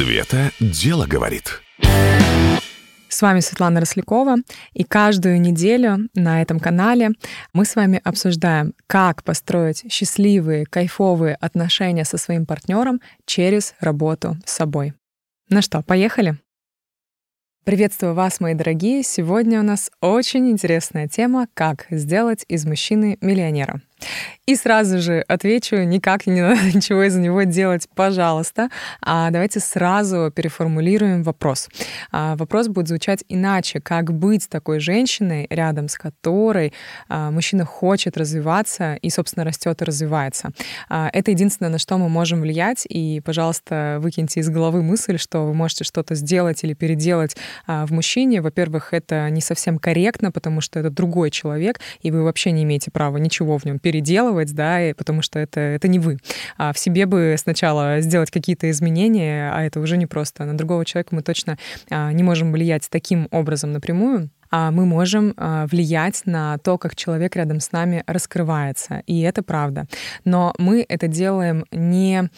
Света дело говорит. С вами Светлана Рослякова, и каждую неделю на этом канале мы с вами обсуждаем, как построить счастливые, кайфовые отношения со своим партнером через работу с собой. Ну что, поехали? Приветствую вас, мои дорогие! Сегодня у нас очень интересная тема «Как сделать из мужчины миллионера». И сразу же отвечу, никак не надо ничего из него делать, пожалуйста. А давайте сразу переформулируем вопрос. А вопрос будет звучать иначе. Как быть такой женщиной, рядом с которой а, мужчина хочет развиваться и, собственно, растет и развивается? А, это единственное, на что мы можем влиять. И, пожалуйста, выкиньте из головы мысль, что вы можете что-то сделать или переделать а, в мужчине. Во-первых, это не совсем корректно, потому что это другой человек, и вы вообще не имеете права ничего в нем переделать переделывать, да, и, потому что это, это не вы. А в себе бы сначала сделать какие-то изменения, а это уже не просто. На другого человека мы точно а, не можем влиять таким образом напрямую а мы можем а, влиять на то, как человек рядом с нами раскрывается. И это правда. Но мы это делаем не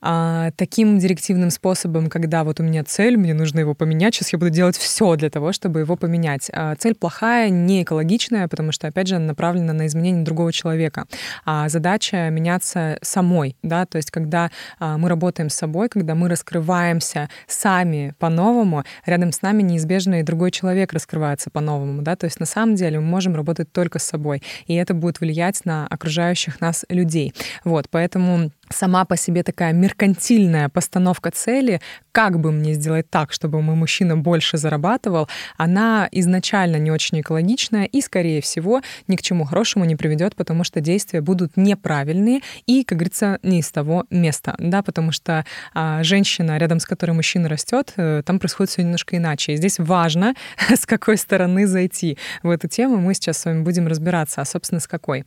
а, таким директивным способом, когда вот у меня цель, мне нужно его поменять, сейчас я буду делать все для того, чтобы его поменять. А, цель плохая, не экологичная, потому что, опять же, она направлена на изменение другого человека. А задача меняться самой, да, то есть когда а, мы работаем с собой, когда мы раскрываемся сами по-новому, рядом с нами неизбежно и другой человек раскрывается по-новому, да, то есть на самом деле мы можем работать только с собой, и это будет влиять на окружающих нас людей. Вот, поэтому сама по себе такая меркантильная постановка цели, как бы мне сделать так, чтобы мой мужчина больше зарабатывал, она изначально не очень экологичная и, скорее всего, ни к чему хорошему не приведет, потому что действия будут неправильные и, как говорится, не из того места, да, потому что а, женщина, рядом с которой мужчина растет, э, там происходит все немножко иначе. И здесь важно, с какой стороны зайти в эту тему. Мы сейчас с вами будем разбираться, а, собственно, с какой.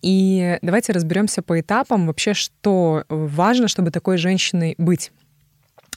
И давайте разберемся по этапам вообще, что важно, чтобы такой женщиной быть.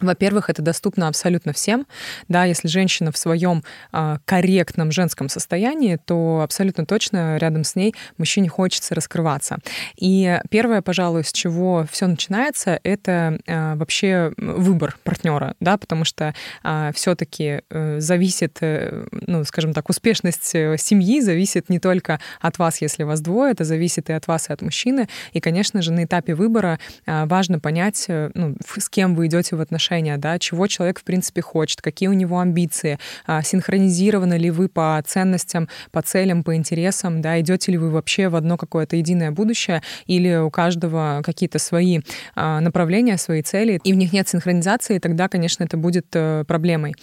Во-первых, это доступно абсолютно всем. Да, если женщина в своем э, корректном женском состоянии, то абсолютно точно рядом с ней мужчине хочется раскрываться. И первое, пожалуй, с чего все начинается, это э, вообще выбор партнера, да, потому что э, все-таки э, зависит, э, ну, скажем так, успешность э, семьи зависит не только от вас, если вас двое, это зависит и от вас, и от мужчины. И, конечно же, на этапе выбора э, важно понять, э, ну, с кем вы идете в отношения отношения, да, чего человек, в принципе, хочет, какие у него амбиции, а, синхронизированы ли вы по ценностям, по целям, по интересам, да, идете ли вы вообще в одно какое-то единое будущее, или у каждого какие-то свои а, направления, свои цели, и в них нет синхронизации, тогда, конечно, это будет э, проблемой.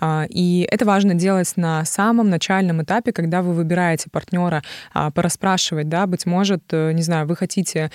А, и это важно делать на самом начальном этапе, когда вы выбираете партнера, пораспрашивать, да, быть может, э, не знаю, вы хотите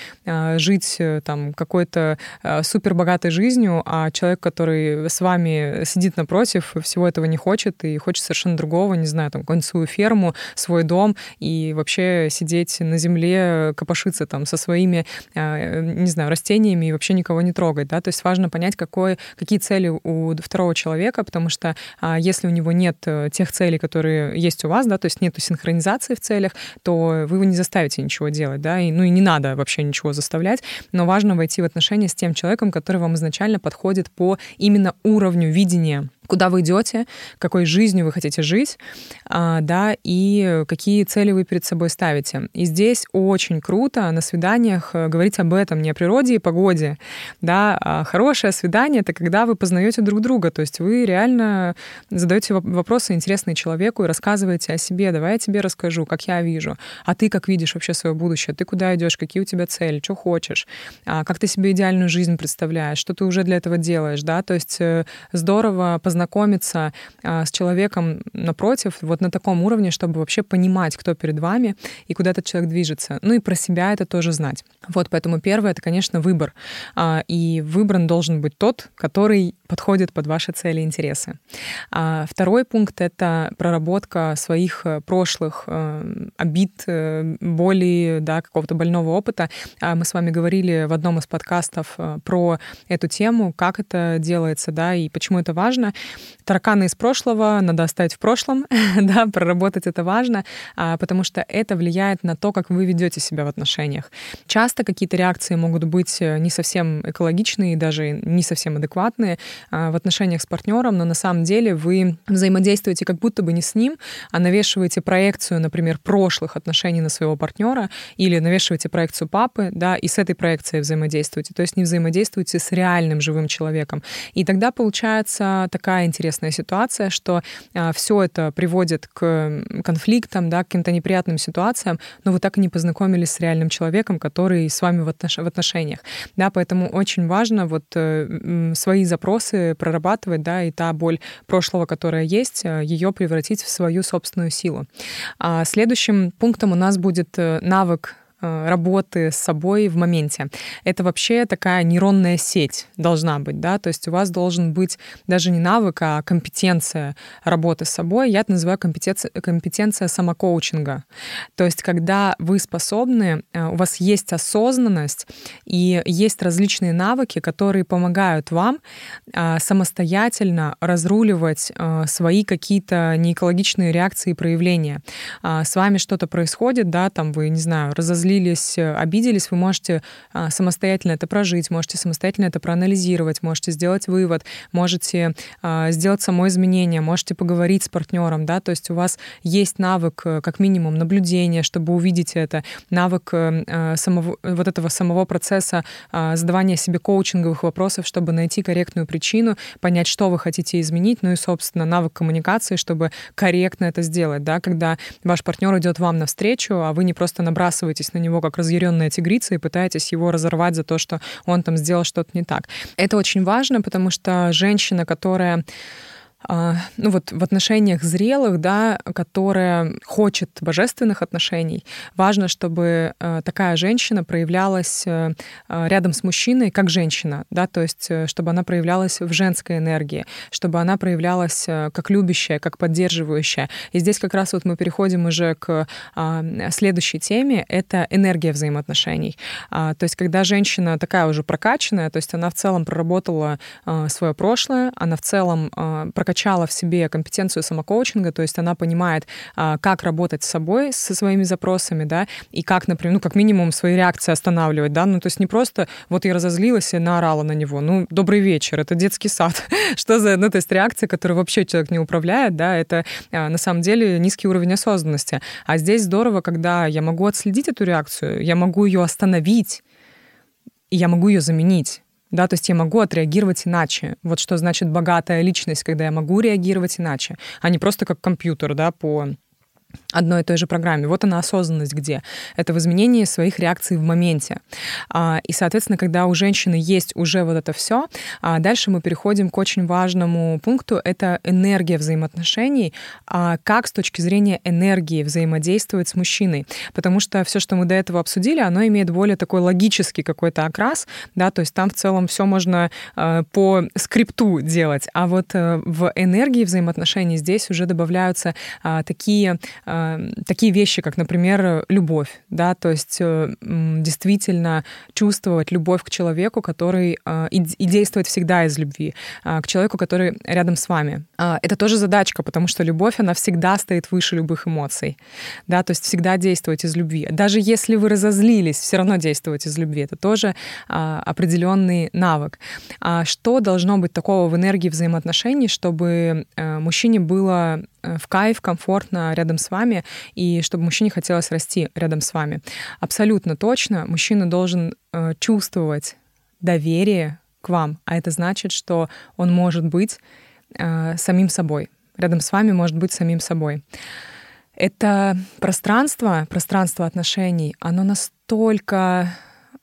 жить э, там какой-то супер богатой жизнью, а человек человек, который с вами сидит напротив, всего этого не хочет и хочет совершенно другого, не знаю, там, какую-нибудь свою ферму, свой дом и вообще сидеть на земле, копошиться там со своими, а, не знаю, растениями и вообще никого не трогать, да, то есть важно понять, какой, какие цели у второго человека, потому что а, если у него нет э, тех целей, которые есть у вас, да, то есть нету синхронизации в целях, то вы его не заставите ничего делать, да, и, ну и не надо вообще ничего заставлять, но важно войти в отношения с тем человеком, который вам изначально подходит по именно уровню видения куда вы идете, какой жизнью вы хотите жить, а, да, и какие цели вы перед собой ставите. И здесь очень круто на свиданиях э, говорить об этом, не о природе и погоде, да, а хорошее свидание — это когда вы познаете друг друга, то есть вы реально задаете вопросы интересные человеку и рассказываете о себе, давай я тебе расскажу, как я вижу, а ты как видишь вообще свое будущее, ты куда идешь, какие у тебя цели, что хочешь, а как ты себе идеальную жизнь представляешь, что ты уже для этого делаешь, да, то есть э, здорово познакомиться познакомиться а, с человеком напротив вот на таком уровне, чтобы вообще понимать, кто перед вами и куда этот человек движется. Ну и про себя это тоже знать. Вот, поэтому первое — это, конечно, выбор. А, и выбран должен быть тот, который подходит под ваши цели и интересы. А второй пункт — это проработка своих э, прошлых э, обид, э, боли, да, какого-то больного опыта. Мы с вами говорили в одном из подкастов про эту тему, как это делается, да, и почему это важно. Тараканы из прошлого надо оставить в прошлом, да, проработать это важно, а, потому что это влияет на то, как вы ведете себя в отношениях. Часто какие-то реакции могут быть э, не совсем экологичные, даже не совсем адекватные а, в отношениях с партнером, но на самом деле вы взаимодействуете как будто бы не с ним, а навешиваете проекцию, например, прошлых отношений на своего партнера или навешиваете проекцию папы, да, и с этой проекцией взаимодействуете. То есть не взаимодействуете с реальным живым человеком. И тогда получается такая интересная интересная ситуация, что а, все это приводит к конфликтам, да, к каким-то неприятным ситуациям, но вы так и не познакомились с реальным человеком, который с вами в, отнош- в отношениях. Да, поэтому очень важно вот э, свои запросы прорабатывать, да, и та боль прошлого, которая есть, э, ее превратить в свою собственную силу. А следующим пунктом у нас будет э, навык работы с собой в моменте. Это вообще такая нейронная сеть должна быть, да, то есть у вас должен быть даже не навык, а компетенция работы с собой. Я это называю компетенция, компетенция самокоучинга. То есть когда вы способны, э, у вас есть осознанность и есть различные навыки, которые помогают вам э, самостоятельно разруливать свои какие-то неэкологичные реакции и проявления. С вами что-то происходит, да, там вы, не знаю, разозлились разозлились, э, обиделись, вы можете а, самостоятельно это прожить, можете самостоятельно это проанализировать, можете сделать вывод, можете а, сделать само изменение, можете поговорить с партнером, да, то есть у вас есть навык, э, как минимум, наблюдения, чтобы увидеть это, навык э, самого, вот этого самого процесса а, задавания себе коучинговых вопросов, чтобы найти корректную причину, понять, что вы хотите изменить, ну и, собственно, навык коммуникации, чтобы корректно это сделать, да, когда ваш партнер идет вам навстречу, а вы не просто набрасываетесь на него как разъяренная тигрица и пытаетесь его разорвать за то, что он там сделал что-то не так. Это очень важно, потому что женщина, которая ну вот в отношениях зрелых, да, которая хочет божественных отношений, важно, чтобы э, такая женщина проявлялась э, э, рядом с мужчиной как женщина, да, то есть чтобы она проявлялась в женской энергии, чтобы она проявлялась как любящая, как поддерживающая. И здесь как раз вот мы переходим уже к а, следующей теме, это энергия взаимоотношений. А, то есть когда женщина такая уже прокачанная, то есть она в целом проработала свое прошлое, она в целом прокачала в себе компетенцию самокоучинга, то есть она понимает, а, как работать с собой, со своими запросами, да, и как, например, ну, как минимум свои реакции останавливать, да, ну, то есть не просто вот я разозлилась и наорала на него, ну, добрый вечер, это детский сад, что за, ну, то есть реакция, которую вообще человек не управляет, да, это а, на самом деле низкий уровень осознанности. А здесь здорово, когда я могу отследить эту реакцию, я могу ее остановить, и я могу ее заменить да, то есть я могу отреагировать иначе. Вот что значит богатая личность, когда я могу реагировать иначе, а не просто как компьютер, да, по одной и той же программе. Вот она осознанность где. Это в изменении своих реакций в моменте. А, и, соответственно, когда у женщины есть уже вот это все, а, дальше мы переходим к очень важному пункту. Это энергия взаимоотношений. А, как с точки зрения энергии взаимодействовать с мужчиной. Потому что все, что мы до этого обсудили, оно имеет более такой логический какой-то окрас, да, то есть там в целом все можно по скрипту делать. А вот э, в энергии взаимоотношений здесь уже добавляются такие Эм, такие вещи, как, например, любовь, да, то есть э, действительно чувствовать любовь к человеку, который э, и, и действовать всегда из любви, э, к человеку, который рядом с вами. Это тоже задачка, потому что любовь, она всегда стоит выше любых эмоций, да, то есть всегда действовать из любви. Даже если вы разозлились, все равно действовать из любви. Это тоже определенный навык. А что должно быть такого в энергии взаимоотношений, чтобы мужчине было в кайф, комфортно рядом с вами, и чтобы мужчине хотелось расти рядом с вами. Абсолютно точно мужчина должен э, чувствовать доверие к вам, а это значит, что он может быть э, самим собой. Рядом с вами может быть самим собой. Это пространство, пространство отношений, оно настолько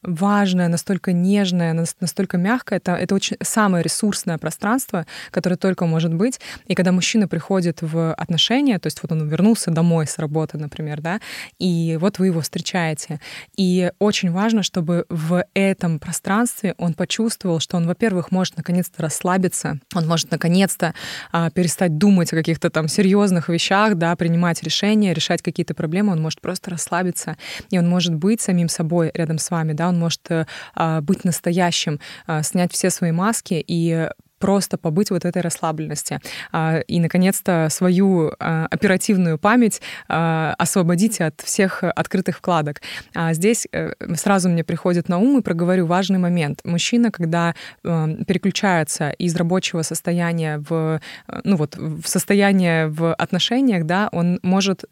важное, настолько нежное, настолько мягкое. Это, это очень самое ресурсное пространство, которое только может быть. И когда мужчина приходит в отношения, то есть вот он вернулся домой с работы, например, да, и вот вы его встречаете. И очень важно, чтобы в этом пространстве он почувствовал, что он, во-первых, может наконец-то расслабиться, он может наконец-то а, перестать думать о каких-то там серьезных вещах, да, принимать решения, решать какие-то проблемы, он может просто расслабиться, и он может быть самим собой рядом с вами, да, он может э, а, быть настоящим, а, снять все свои маски и просто побыть вот этой расслабленности. А, и, наконец-то, свою оперативную память освободить от всех открытых вкладок. Здесь э, сразу мне приходит на ум и проговорю важный момент. Мужчина, когда эм, переключается из рабочего состояния в, э, ну вот, в состояние в отношениях, да, он может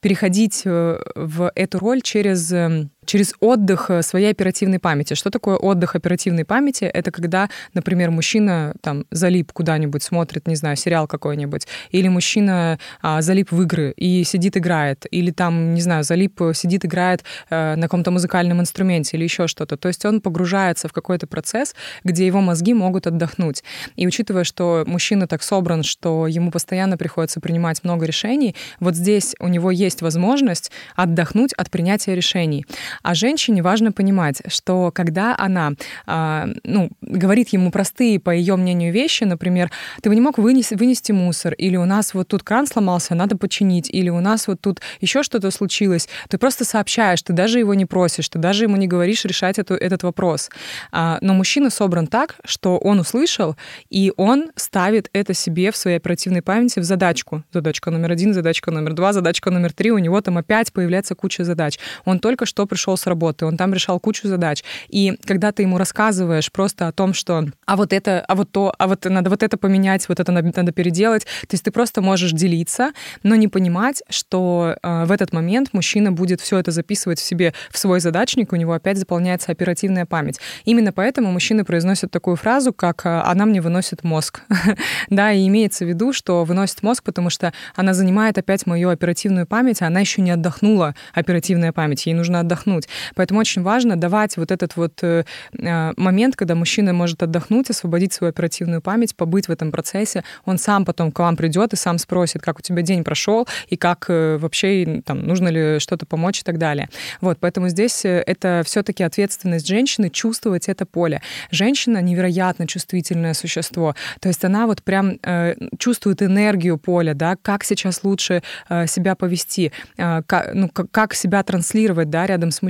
переходить э, в эту роль через эм, через отдых э, своей оперативной памяти. Что такое отдых оперативной памяти? Это когда, например, мужчина там залип куда-нибудь, смотрит, не знаю, сериал какой-нибудь, или мужчина а, залип в игры и сидит играет, или там, не знаю, залип э, сидит играет э, на каком-то музыкальном инструменте или еще что-то. То есть он погружается в какой-то процесс, где его мозги могут отдохнуть. И учитывая, что мужчина так собран, что ему постоянно приходится принимать много решений, вот здесь у него есть возможность отдохнуть от принятия решений. А женщине важно понимать, что когда она э, ну, говорит ему простые, по ее мнению, вещи, например, ты бы не мог вынести, вынести мусор, или у нас вот тут кран сломался, надо починить, или у нас вот тут еще что-то случилось, ты просто сообщаешь, ты даже его не просишь, ты даже ему не говоришь решать эту, этот вопрос. А, но мужчина собран так, что он услышал, и он ставит это себе в своей оперативной памяти в задачку. Задачка номер один, задачка номер два, задачка номер три, у него там опять появляется куча задач. Он только что пришел пришел с работы, он там решал кучу задач. И когда ты ему рассказываешь просто о том, что а вот это, а вот то, а вот надо вот это поменять, вот это надо, надо переделать, то есть ты просто можешь делиться, но не понимать, что э, в этот момент мужчина будет все это записывать в себе в свой задачник, у него опять заполняется оперативная память. Именно поэтому мужчины произносят такую фразу, как э, «она мне выносит мозг». да, и имеется в виду, что выносит мозг, потому что она занимает опять мою оперативную память, а она еще не отдохнула, оперативная память, ей нужно отдохнуть отдохнуть. Поэтому очень важно давать вот этот вот э, э, момент, когда мужчина может отдохнуть, освободить свою оперативную память, побыть в этом процессе. Он сам потом к вам придет и сам спросит, как у тебя день прошел и как э, вообще там нужно ли что-то помочь и так далее. Вот, поэтому здесь это все-таки ответственность женщины чувствовать это поле. Женщина невероятно чувствительное существо, то есть она вот прям э, чувствует энергию поля, да, как сейчас лучше э, себя повести, э, как, ну, как себя транслировать, да, рядом с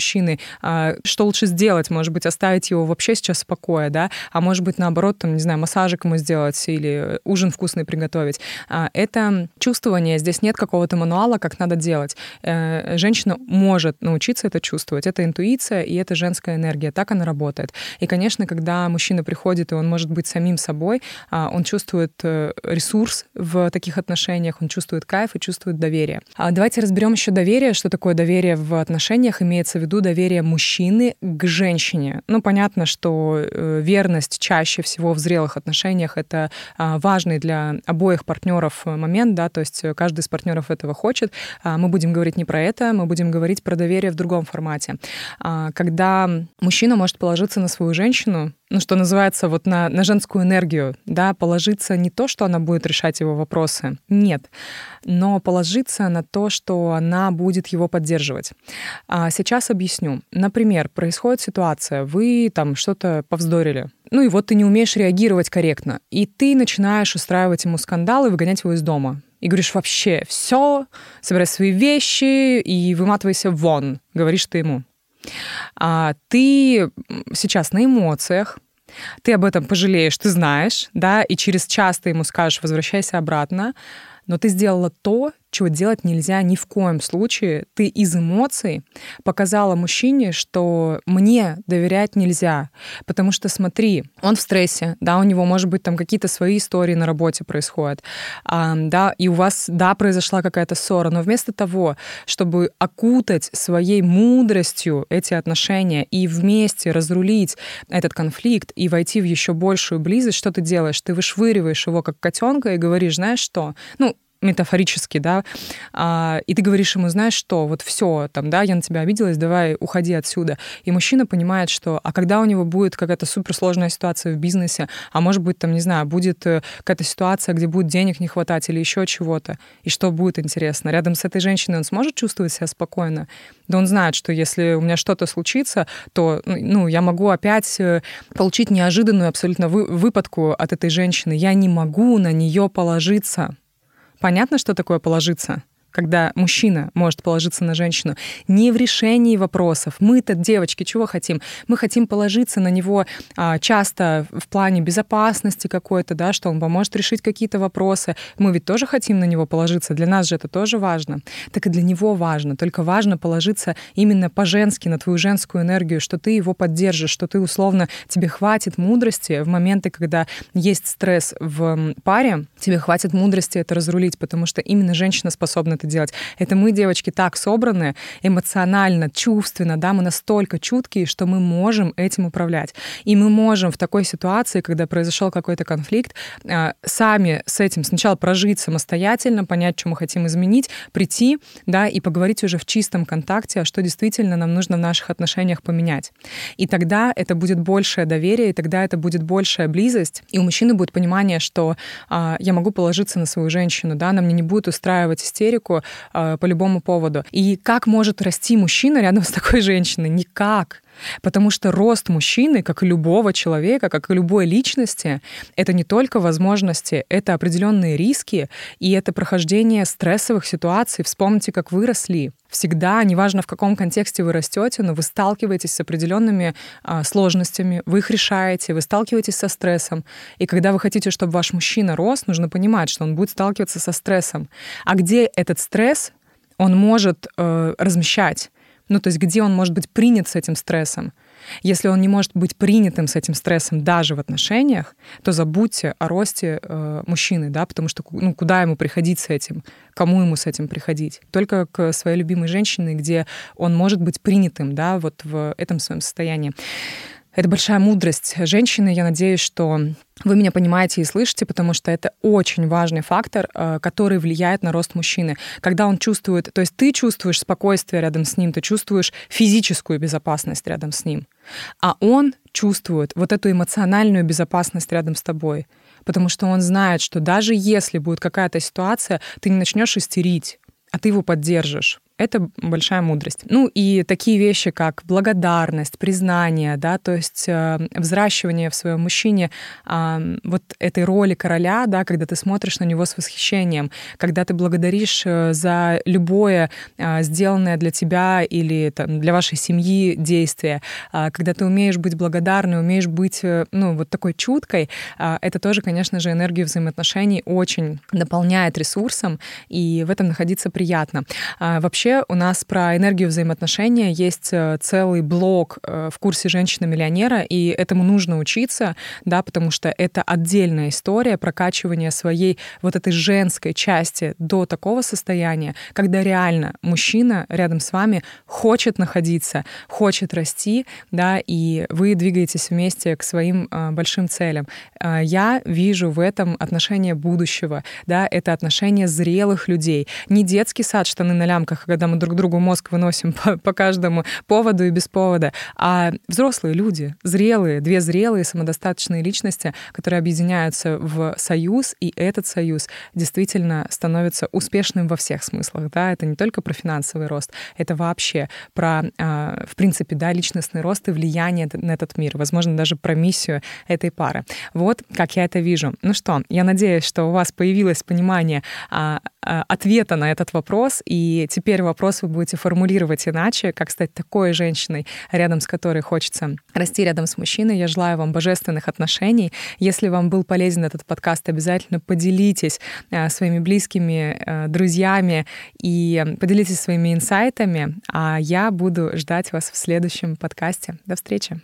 а, что лучше сделать, может быть, оставить его вообще сейчас в покое, да, а может быть, наоборот, там, не знаю, массажик ему сделать или ужин вкусный приготовить. А, это чувствование, здесь нет какого-то мануала, как надо делать. Э, женщина может научиться это чувствовать. Это интуиция и это женская энергия. Так она работает. И, конечно, когда мужчина приходит, и он может быть самим собой, а, он чувствует э, ресурс в таких отношениях, он чувствует кайф и чувствует доверие. Давайте разберем еще доверие, что такое доверие в отношениях, имеется в виду доверие мужчины к женщине. Ну, понятно, что э, верность чаще всего в зрелых отношениях это а, важный для обоих партнеров момент, да, то есть каждый из партнеров этого хочет. А, мы будем говорить не про это, мы будем говорить про доверие в другом формате. А, когда мужчина может положиться на свою женщину, ну, что называется, вот на, на женскую энергию, да, положиться не то, что она будет решать его вопросы, нет, но положиться на то, что она будет его поддерживать. А сейчас объясню. Например, происходит ситуация, вы там что-то повздорили, ну и вот ты не умеешь реагировать корректно, и ты начинаешь устраивать ему скандал и выгонять его из дома. И говоришь, вообще, все, собирай свои вещи и выматывайся вон, говоришь ты ему. А ты сейчас на эмоциях, ты об этом пожалеешь, ты знаешь, да, и через час ты ему скажешь, возвращайся обратно, но ты сделала то, чего делать нельзя ни в коем случае. Ты из эмоций показала мужчине, что мне доверять нельзя. Потому что, смотри, он в стрессе, да, у него, может быть, там какие-то свои истории на работе происходят, а, да, и у вас, да, произошла какая-то ссора, но вместо того, чтобы окутать своей мудростью эти отношения и вместе разрулить этот конфликт и войти в еще большую близость, что ты делаешь? Ты вышвыриваешь его как котенка и говоришь, знаешь что? Ну, метафорически, да, а, и ты говоришь ему, знаешь что, вот все, там, да, я на тебя обиделась, давай уходи отсюда. И мужчина понимает, что, а когда у него будет какая-то суперсложная ситуация в бизнесе, а может быть, там, не знаю, будет э, какая-то ситуация, где будет денег не хватать или еще чего-то, и что будет интересно, рядом с этой женщиной он сможет чувствовать себя спокойно? Да он знает, что если у меня что-то случится, то, ну, я могу опять э, получить неожиданную абсолютно выпадку от этой женщины. Я не могу на нее положиться. Понятно, что такое положиться? Когда мужчина может положиться на женщину не в решении вопросов. Мы-то, девочки, чего хотим? Мы хотим положиться на него а, часто в плане безопасности какой-то, да, что он поможет решить какие-то вопросы. Мы ведь тоже хотим на него положиться. Для нас же это тоже важно. Так и для него важно. Только важно положиться именно по-женски на твою женскую энергию, что ты его поддержишь, что ты условно тебе хватит мудрости в моменты, когда есть стресс в паре, тебе хватит мудрости это разрулить, потому что именно женщина способна это делать. Это мы, девочки, так собраны эмоционально, чувственно, да, мы настолько чуткие, что мы можем этим управлять. И мы можем в такой ситуации, когда произошел какой-то конфликт, а, сами с этим сначала прожить самостоятельно, понять, что мы хотим изменить, прийти, да, и поговорить уже в чистом контакте, а что действительно нам нужно в наших отношениях поменять. И тогда это будет большее доверие, и тогда это будет большая близость, и у мужчины будет понимание, что а, я могу положиться на свою женщину, да, она мне не будет устраивать истерику, э, по любому поводу. И как может расти мужчина рядом с такой женщиной? Никак. Потому что рост мужчины, как и любого человека, как и любой личности, это не только возможности, это определенные риски, и это прохождение стрессовых ситуаций. Вспомните, как вы росли. Всегда, неважно в каком контексте вы растете, но вы сталкиваетесь с определенными а, сложностями, вы их решаете, вы сталкиваетесь со стрессом. И когда вы хотите, чтобы ваш мужчина рос, нужно понимать, что он будет сталкиваться со стрессом. А где этот стресс он может э, размещать? Ну, то есть где он может быть принят с этим стрессом. Если он не может быть принятым с этим стрессом даже в отношениях, то забудьте о росте э, мужчины, да, потому что ну, куда ему приходить с этим, кому ему с этим приходить? Только к своей любимой женщине, где он может быть принятым, да, вот в этом своем состоянии. Это большая мудрость женщины. Я надеюсь, что вы меня понимаете и слышите, потому что это очень важный фактор, э, который влияет на рост мужчины. Когда он чувствует, то есть ты чувствуешь спокойствие рядом с ним, ты чувствуешь физическую безопасность рядом с ним, а он чувствует вот эту эмоциональную безопасность рядом с тобой, потому что он знает, что даже если будет какая-то ситуация, ты не начнешь истерить, а ты его поддержишь. Это большая мудрость. Ну и такие вещи, как благодарность, признание, да, то есть э, взращивание в своем мужчине э, вот этой роли короля, да, когда ты смотришь на него с восхищением, когда ты благодаришь э, за любое э, сделанное для тебя или там, для вашей семьи действие, э, когда ты умеешь быть благодарной, умеешь быть, э, ну, вот такой чуткой, э, это тоже, конечно же, энергию взаимоотношений очень наполняет ресурсом, и в этом находиться приятно. Э, вообще вообще у нас про энергию взаимоотношения есть э, целый блок э, в курсе «Женщина-миллионера», и этому нужно учиться, да, потому что это отдельная история прокачивания своей вот этой женской части до такого состояния, когда реально мужчина рядом с вами хочет находиться, хочет расти, да, и вы двигаетесь вместе к своим э, большим целям. Я вижу в этом отношение будущего, да, это отношение зрелых людей. Не детский сад, штаны на лямках, когда мы друг другу мозг выносим по, по каждому поводу и без повода, а взрослые люди, зрелые, две зрелые самодостаточные личности, которые объединяются в союз, и этот союз действительно становится успешным во всех смыслах. Да? Это не только про финансовый рост, это вообще про, а, в принципе, да, личностный рост и влияние на этот мир, возможно, даже про миссию этой пары. Вот как я это вижу. Ну что, я надеюсь, что у вас появилось понимание а, а, ответа на этот вопрос, и теперь вопрос вы будете формулировать иначе, как стать такой женщиной, рядом с которой хочется расти рядом с мужчиной. Я желаю вам божественных отношений. Если вам был полезен этот подкаст, обязательно поделитесь а, своими близкими, а, друзьями и поделитесь своими инсайтами, а я буду ждать вас в следующем подкасте. До встречи!